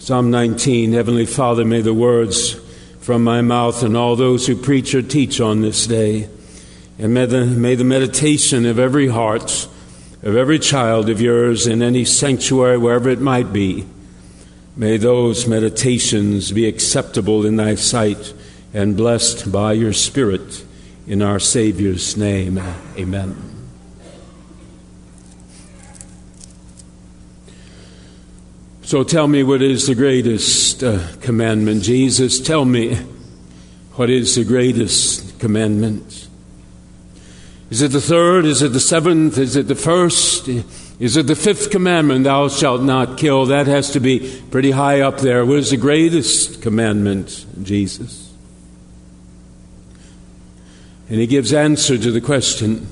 Psalm 19 Heavenly Father, may the words from my mouth and all those who preach or teach on this day, and may the, may the meditation of every heart, of every child of yours in any sanctuary, wherever it might be, may those meditations be acceptable in thy sight and blessed by your Spirit. In our Savior's name, amen. So tell me what is the greatest uh, commandment. Jesus, tell me what is the greatest commandment. Is it the third? Is it the seventh? Is it the first? Is it the fifth commandment, thou shalt not kill? That has to be pretty high up there. What is the greatest commandment, Jesus? And he gives answer to the question.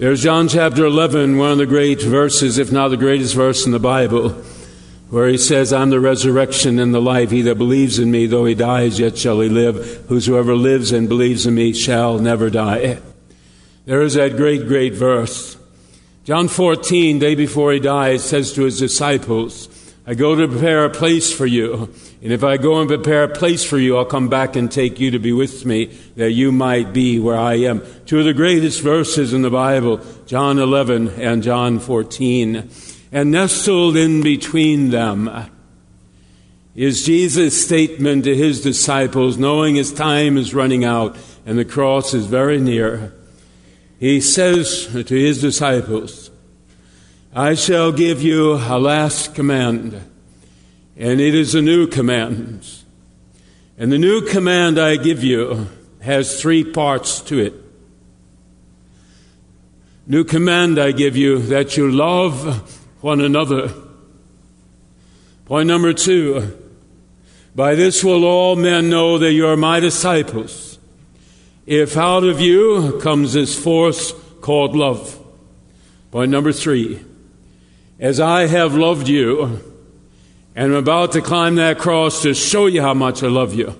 There's John chapter 11, one of the great verses, if not the greatest verse in the Bible, where he says, I'm the resurrection and the life. He that believes in me, though he dies, yet shall he live. Whosoever lives and believes in me shall never die. There is that great, great verse. John 14, day before he dies, says to his disciples, I go to prepare a place for you. And if I go and prepare a place for you, I'll come back and take you to be with me, that you might be where I am. Two of the greatest verses in the Bible, John 11 and John 14. And nestled in between them is Jesus' statement to his disciples, knowing his time is running out and the cross is very near. He says to his disciples, I shall give you a last command, and it is a new command. And the new command I give you has three parts to it. New command I give you that you love one another. Point number two, by this will all men know that you are my disciples, if out of you comes this force called love. Point number three, as I have loved you, and I'm about to climb that cross to show you how much I love you.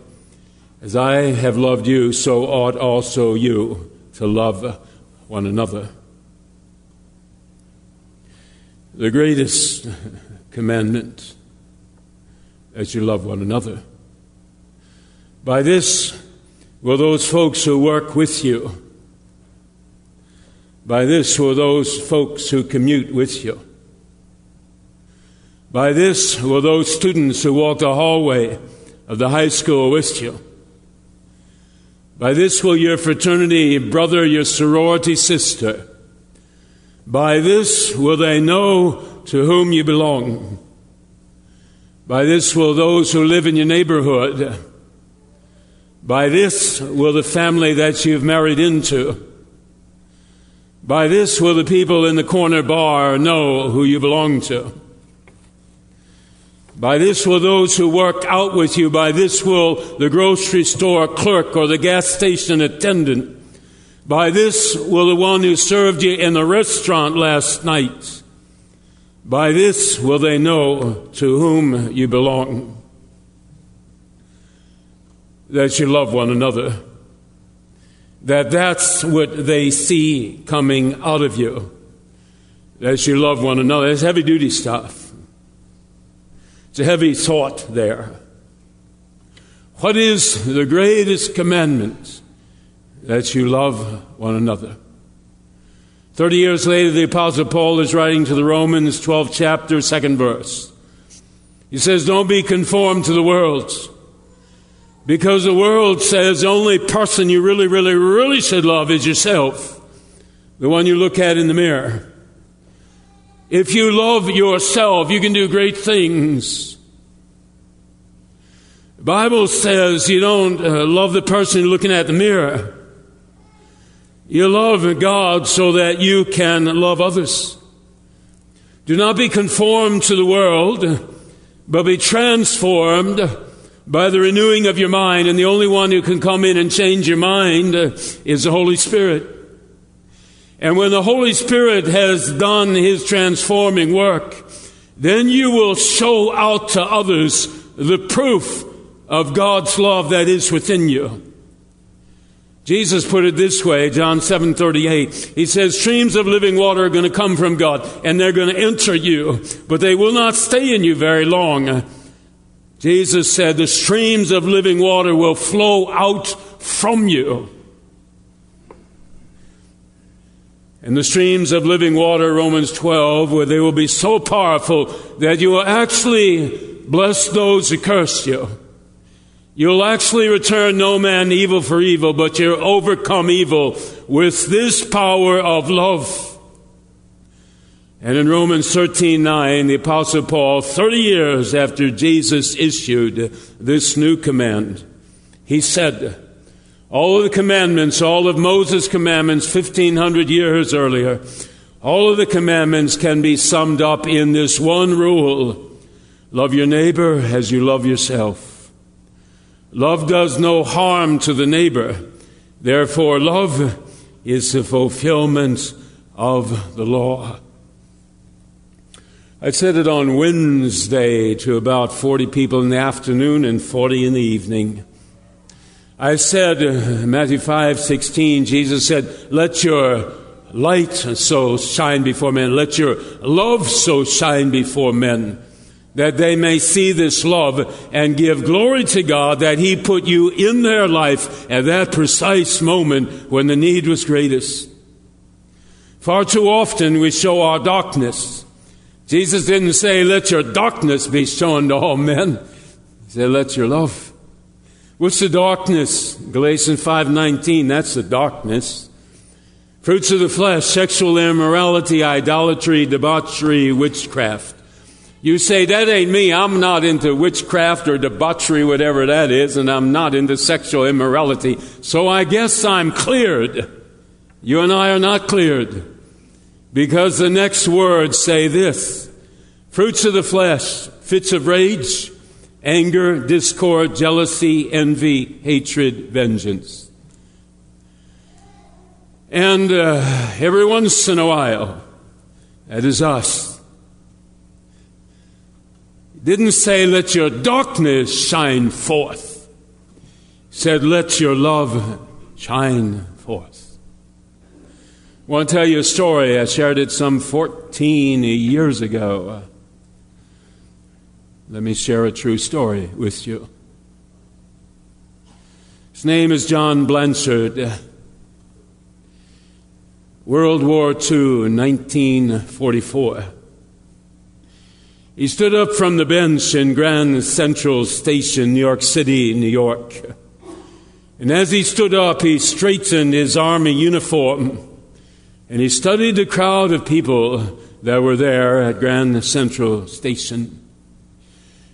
As I have loved you, so ought also you to love one another. The greatest commandment as you love one another. By this will those folks who work with you, by this will those folks who commute with you, by this will those students who walk the hallway of the high school with you. By this will your fraternity brother, your sorority sister. By this will they know to whom you belong. By this will those who live in your neighborhood. By this will the family that you've married into. By this will the people in the corner bar know who you belong to. By this will those who work out with you, by this will the grocery store clerk or the gas station attendant, by this will the one who served you in the restaurant last night, by this will they know to whom you belong, that you love one another, that that's what they see coming out of you, that you love one another. It's heavy duty stuff. It's a heavy thought there. What is the greatest commandment? That you love one another. Thirty years later, the Apostle Paul is writing to the Romans, 12th chapter, second verse. He says, Don't be conformed to the world. Because the world says the only person you really, really, really should love is yourself, the one you look at in the mirror. If you love yourself, you can do great things. The Bible says you don't uh, love the person looking at the mirror. You love God so that you can love others. Do not be conformed to the world, but be transformed by the renewing of your mind. And the only one who can come in and change your mind is the Holy Spirit. And when the Holy Spirit has done his transforming work, then you will show out to others the proof of God's love that is within you. Jesus put it this way, John 7:38. He says streams of living water are going to come from God and they're going to enter you, but they will not stay in you very long. Jesus said the streams of living water will flow out from you. And the streams of living water, Romans 12, where they will be so powerful that you will actually bless those who curse you. You'll actually return no man evil for evil, but you'll overcome evil with this power of love. And in Romans 13 9, the Apostle Paul, 30 years after Jesus issued this new command, he said, All of the commandments, all of Moses' commandments 1500 years earlier, all of the commandments can be summed up in this one rule love your neighbor as you love yourself. Love does no harm to the neighbor. Therefore, love is the fulfillment of the law. I said it on Wednesday to about 40 people in the afternoon and 40 in the evening. I said, uh, Matthew 5 16, Jesus said, Let your light so shine before men, let your love so shine before men that they may see this love and give glory to God that He put you in their life at that precise moment when the need was greatest. Far too often we show our darkness. Jesus didn't say, let your darkness be shown to all men. He said, let your love. What's the darkness? Galatians 5.19, that's the darkness. Fruits of the flesh, sexual immorality, idolatry, debauchery, witchcraft. You say, that ain't me. I'm not into witchcraft or debauchery, whatever that is, and I'm not into sexual immorality. So I guess I'm cleared. You and I are not cleared. Because the next words say this fruits of the flesh, fits of rage, anger, discord, jealousy, envy, hatred, vengeance. And uh, every once in a while, that is us didn't say, let your darkness shine forth. Said, let your love shine forth. I want to tell you a story. I shared it some 14 years ago. Let me share a true story with you. His name is John Blanchard. World War II, 1944. He stood up from the bench in Grand Central Station, New York City, New York. And as he stood up, he straightened his army uniform and he studied the crowd of people that were there at Grand Central Station.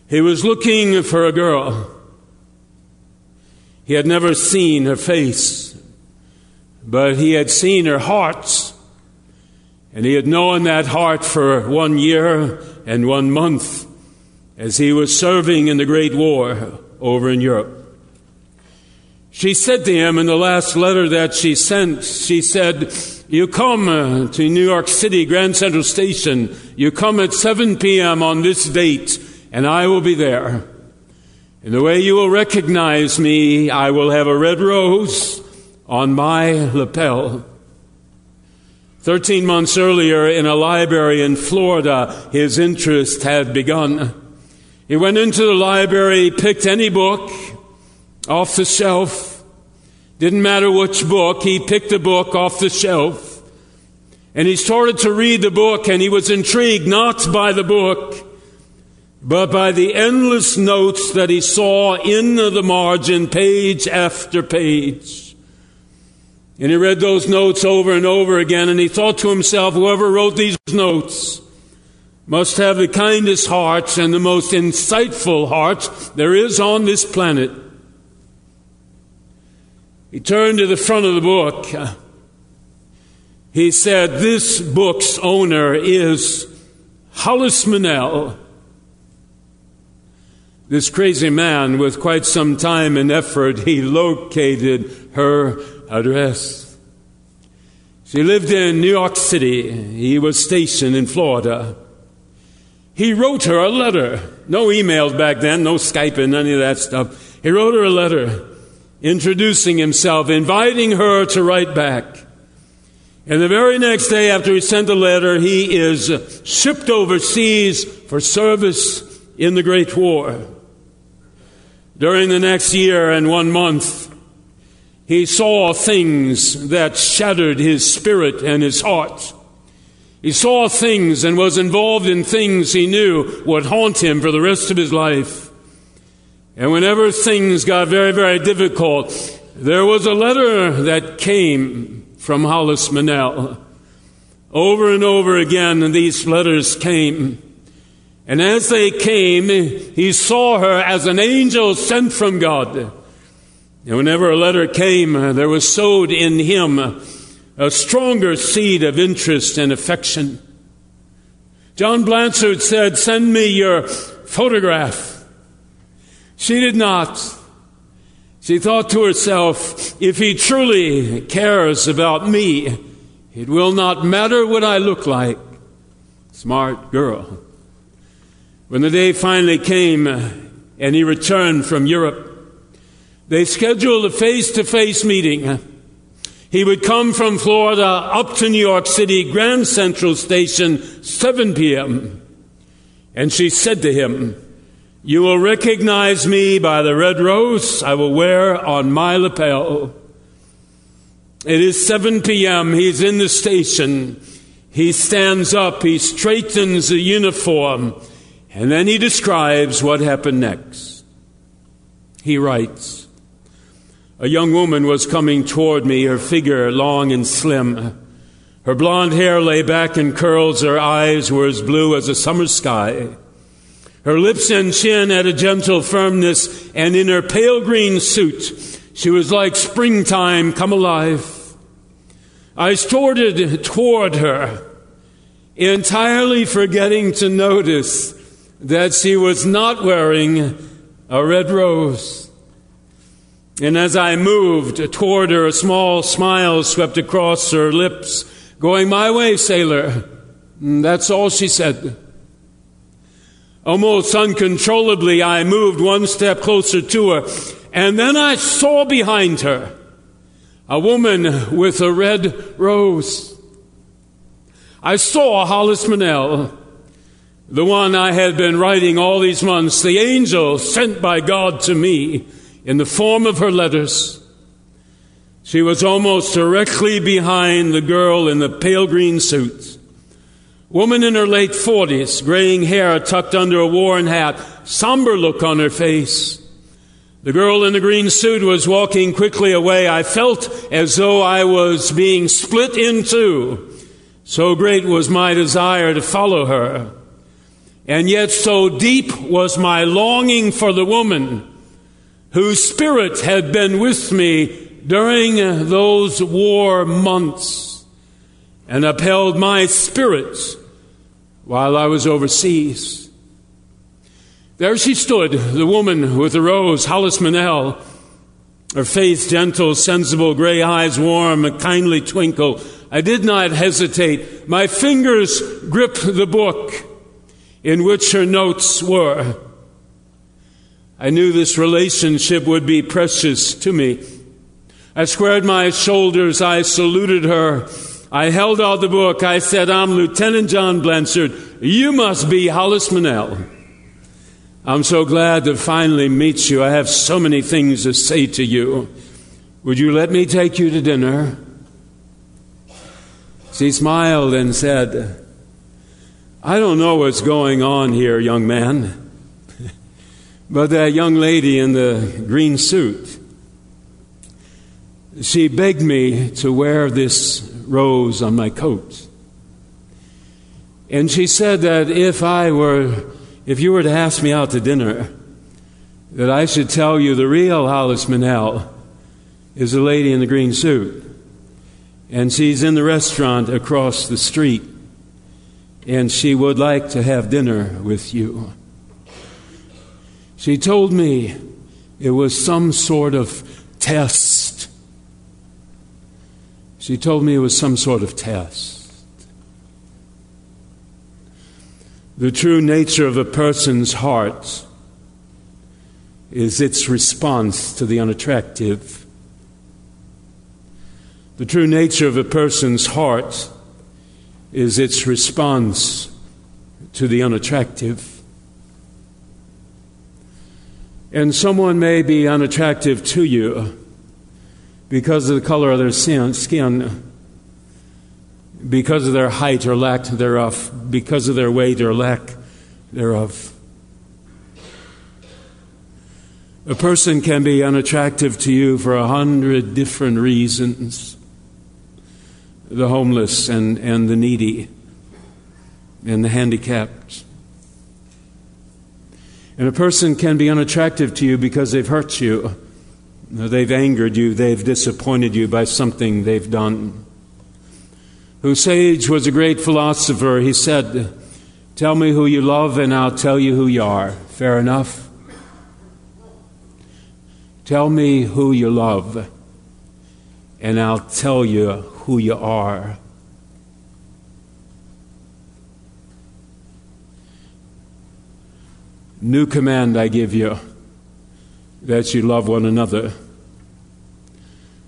He was looking for a girl. He had never seen her face, but he had seen her heart. And he had known that heart for one year and one month as he was serving in the Great War over in Europe. She said to him in the last letter that she sent, she said, You come uh, to New York City, Grand Central Station. You come at 7 p.m. on this date, and I will be there. In the way you will recognize me, I will have a red rose on my lapel. Thirteen months earlier, in a library in Florida, his interest had begun. He went into the library, picked any book off the shelf. Didn't matter which book, he picked a book off the shelf. And he started to read the book, and he was intrigued not by the book, but by the endless notes that he saw in the margin, page after page. And he read those notes over and over again, and he thought to himself, whoever wrote these notes must have the kindest hearts and the most insightful hearts there is on this planet. He turned to the front of the book. He said, This book's owner is Hollis Maynell. This crazy man, with quite some time and effort, he located her address. She lived in New York City. He was stationed in Florida. He wrote her a letter. No emails back then, no Skype and any of that stuff. He wrote her a letter introducing himself, inviting her to write back. And the very next day after he sent the letter, he is shipped overseas for service in the Great War. During the next year and one month, he saw things that shattered his spirit and his heart. He saw things and was involved in things he knew would haunt him for the rest of his life. And whenever things got very, very difficult, there was a letter that came from Hollis Maynell. Over and over again, these letters came. And as they came, he saw her as an angel sent from God. And whenever a letter came, there was sowed in him a stronger seed of interest and affection. John Blanchard said, Send me your photograph. She did not. She thought to herself, If he truly cares about me, it will not matter what I look like. Smart girl. When the day finally came uh, and he returned from Europe, they scheduled a face to face meeting. Uh, he would come from Florida up to New York City, Grand Central Station, 7 p.m. And she said to him, You will recognize me by the red rose I will wear on my lapel. It is 7 p.m. He's in the station. He stands up. He straightens the uniform. And then he describes what happened next. He writes, a young woman was coming toward me, her figure long and slim. Her blonde hair lay back in curls, her eyes were as blue as a summer sky. Her lips and chin had a gentle firmness, and in her pale green suit, she was like springtime come alive. I started toward her, entirely forgetting to notice that she was not wearing a red rose. And as I moved toward her, a small smile swept across her lips. Going my way, sailor. And that's all she said. Almost uncontrollably, I moved one step closer to her. And then I saw behind her a woman with a red rose. I saw Hollis Maynell, the one I had been writing all these months, the angel sent by God to me in the form of her letters. She was almost directly behind the girl in the pale green suit. Woman in her late 40s, graying hair tucked under a worn hat, somber look on her face. The girl in the green suit was walking quickly away. I felt as though I was being split in two. So great was my desire to follow her. And yet so deep was my longing for the woman whose spirit had been with me during those war months and upheld my spirits while I was overseas. There she stood, the woman with the rose, Hollis Maynell, her face gentle, sensible, gray eyes warm, a kindly twinkle. I did not hesitate. My fingers gripped the book in which her notes were. I knew this relationship would be precious to me. I squared my shoulders. I saluted her. I held out the book. I said, I'm Lieutenant John Blanchard. You must be Hollis Maynell. I'm so glad to finally meet you. I have so many things to say to you. Would you let me take you to dinner? She smiled and said, I don't know what's going on here, young man. But that young lady in the green suit, she begged me to wear this rose on my coat. And she said that if I were, if you were to ask me out to dinner, that I should tell you the real Hollis Maynell is the lady in the green suit. And she's in the restaurant across the street. And she would like to have dinner with you. She told me it was some sort of test. She told me it was some sort of test. The true nature of a person's heart is its response to the unattractive. The true nature of a person's heart is its response to the unattractive. And someone may be unattractive to you because of the color of their skin, because of their height or lack thereof, because of their weight or lack thereof. A person can be unattractive to you for a hundred different reasons the homeless and, and the needy and the handicapped. And a person can be unattractive to you because they've hurt you, they've angered you, they've disappointed you by something they've done. Houssaye was a great philosopher. He said, Tell me who you love, and I'll tell you who you are. Fair enough? Tell me who you love, and I'll tell you who you are. New command I give you that you love one another.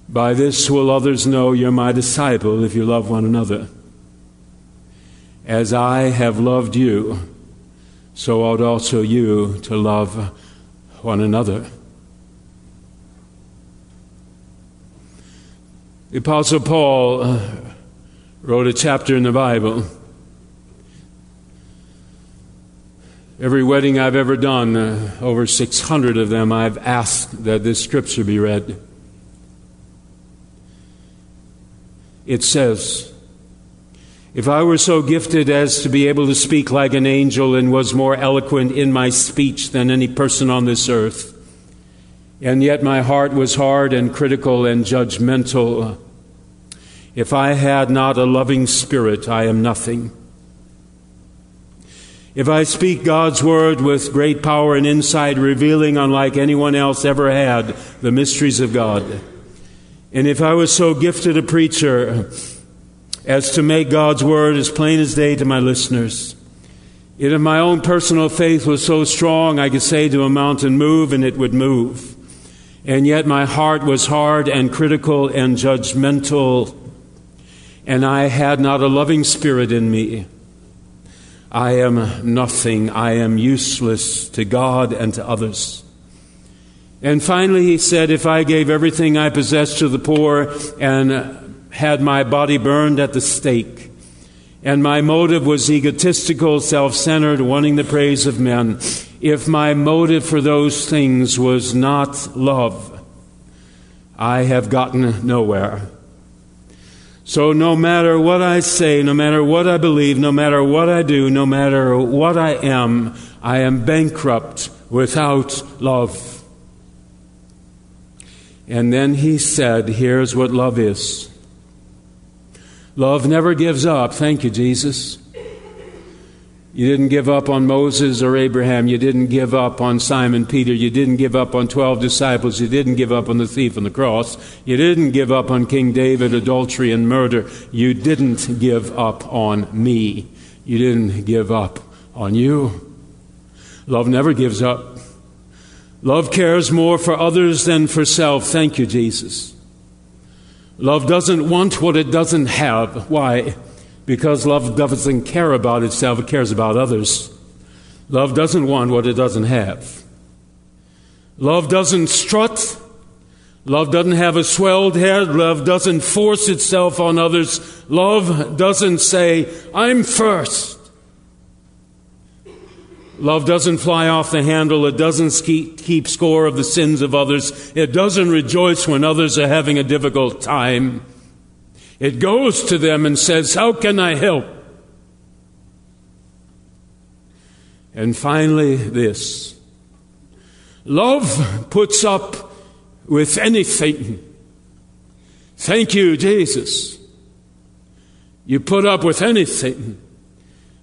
By this will others know you're my disciple if you love one another. As I have loved you, so ought also you to love one another. The Apostle Paul uh, wrote a chapter in the Bible. Every wedding I've ever done, uh, over 600 of them, I've asked that this scripture be read. It says, If I were so gifted as to be able to speak like an angel and was more eloquent in my speech than any person on this earth, and yet my heart was hard and critical and judgmental. If I had not a loving spirit, I am nothing. If I speak God's word with great power and insight, revealing, unlike anyone else ever had, the mysteries of God, and if I was so gifted a preacher as to make God's word as plain as day to my listeners, and if my own personal faith was so strong I could say to a mountain, move, and it would move and yet my heart was hard and critical and judgmental, and I had not a loving spirit in me. I am nothing. I am useless to God and to others. And finally, he said, If I gave everything I possessed to the poor and had my body burned at the stake, and my motive was egotistical, self centered, wanting the praise of men, if my motive for those things was not love, I have gotten nowhere. So, no matter what I say, no matter what I believe, no matter what I do, no matter what I am, I am bankrupt without love. And then he said, Here's what love is love never gives up. Thank you, Jesus. You didn't give up on Moses or Abraham. You didn't give up on Simon Peter. You didn't give up on 12 disciples. You didn't give up on the thief on the cross. You didn't give up on King David, adultery, and murder. You didn't give up on me. You didn't give up on you. Love never gives up. Love cares more for others than for self. Thank you, Jesus. Love doesn't want what it doesn't have. Why? Because love doesn't care about itself, it cares about others. Love doesn't want what it doesn't have. Love doesn't strut. Love doesn't have a swelled head. Love doesn't force itself on others. Love doesn't say, I'm first. Love doesn't fly off the handle. It doesn't keep score of the sins of others. It doesn't rejoice when others are having a difficult time. It goes to them and says, How can I help? And finally, this love puts up with anything. Thank you, Jesus. You put up with anything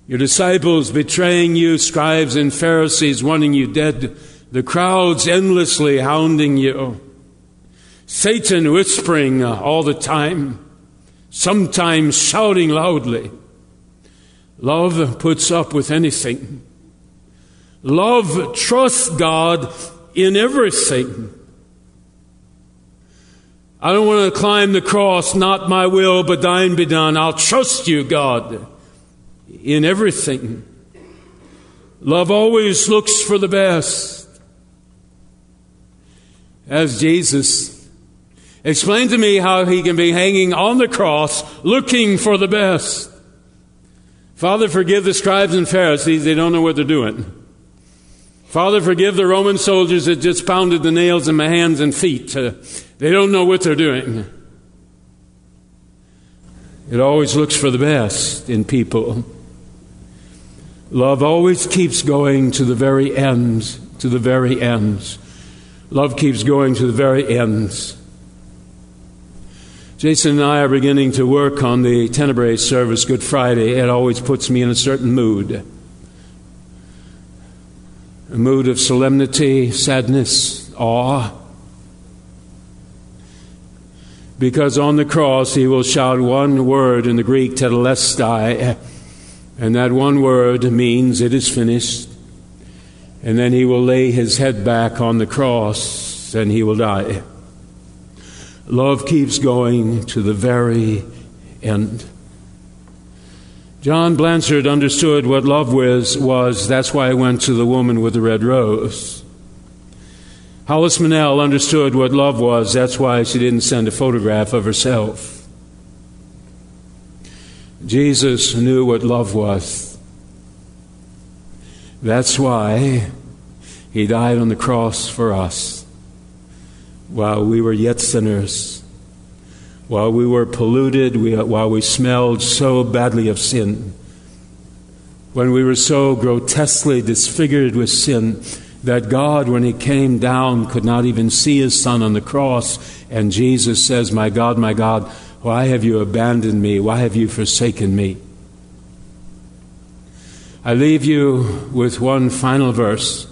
Your disciples betraying you, scribes and Pharisees wanting you dead, the crowds endlessly hounding you, Satan whispering all the time, sometimes shouting loudly. Love puts up with anything. Love trusts God in everything. I don't want to climb the cross, not my will, but thine be done. I'll trust you, God, in everything. Love always looks for the best. As Jesus explained to me how he can be hanging on the cross looking for the best. Father, forgive the scribes and Pharisees, they don't know what they're doing. Father, forgive the Roman soldiers that just pounded the nails in my hands and feet. Uh, they don't know what they're doing. It always looks for the best in people. Love always keeps going to the very ends, to the very ends. Love keeps going to the very ends. Jason and I are beginning to work on the Tenebrae service Good Friday. It always puts me in a certain mood a mood of solemnity, sadness, awe. Because on the cross he will shout one word in the Greek, tetelestai, and that one word means it is finished. And then he will lay his head back on the cross and he will die. Love keeps going to the very end. John Blanchard understood what love was, was. That's why I went to the woman with the red rose. Hollis Maynell understood what love was. That's why she didn't send a photograph of herself. Jesus knew what love was. That's why he died on the cross for us while we were yet sinners while we were polluted, we, while we smelled so badly of sin, when we were so grotesquely disfigured with sin that God, when He came down, could not even see His Son on the cross. And Jesus says, My God, my God, why have you abandoned me? Why have you forsaken me? I leave you with one final verse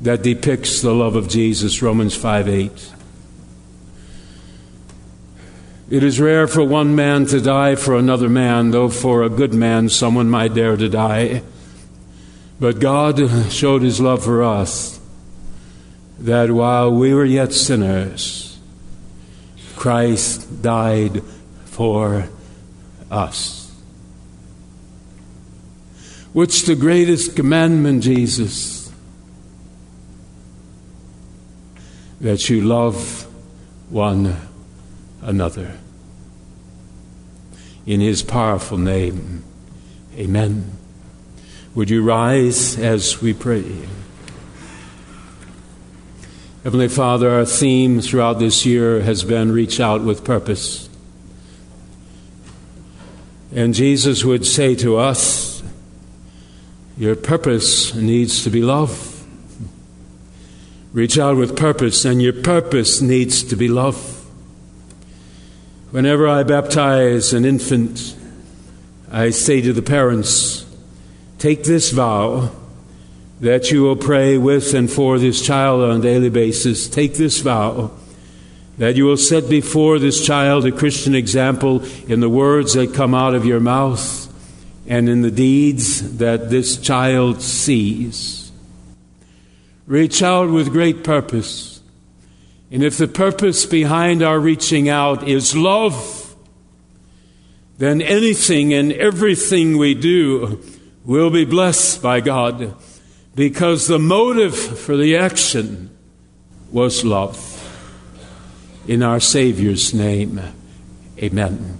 that depicts the love of Jesus, Romans 5 8. It is rare for one man to die for another man, though for a good man someone might dare to die. But God showed his love for us that while we were yet sinners, Christ died for us. What's the greatest commandment, Jesus? That you love one another. In his powerful name, amen. Would you rise as we pray? Heavenly Father, our theme throughout this year has been reach out with purpose. And Jesus would say to us, Your purpose needs to be love. Reach out with purpose, and your purpose needs to be love. Whenever I baptize an infant, I say to the parents, Take this vow that you will pray with and for this child on a daily basis. Take this vow that you will set before this child a Christian example in the words that come out of your mouth and in the deeds that this child sees. Reach out with great purpose and if the purpose behind our reaching out is love, then anything and everything we do will be blessed by God because the motive for the action was love. In our Savior's name, amen.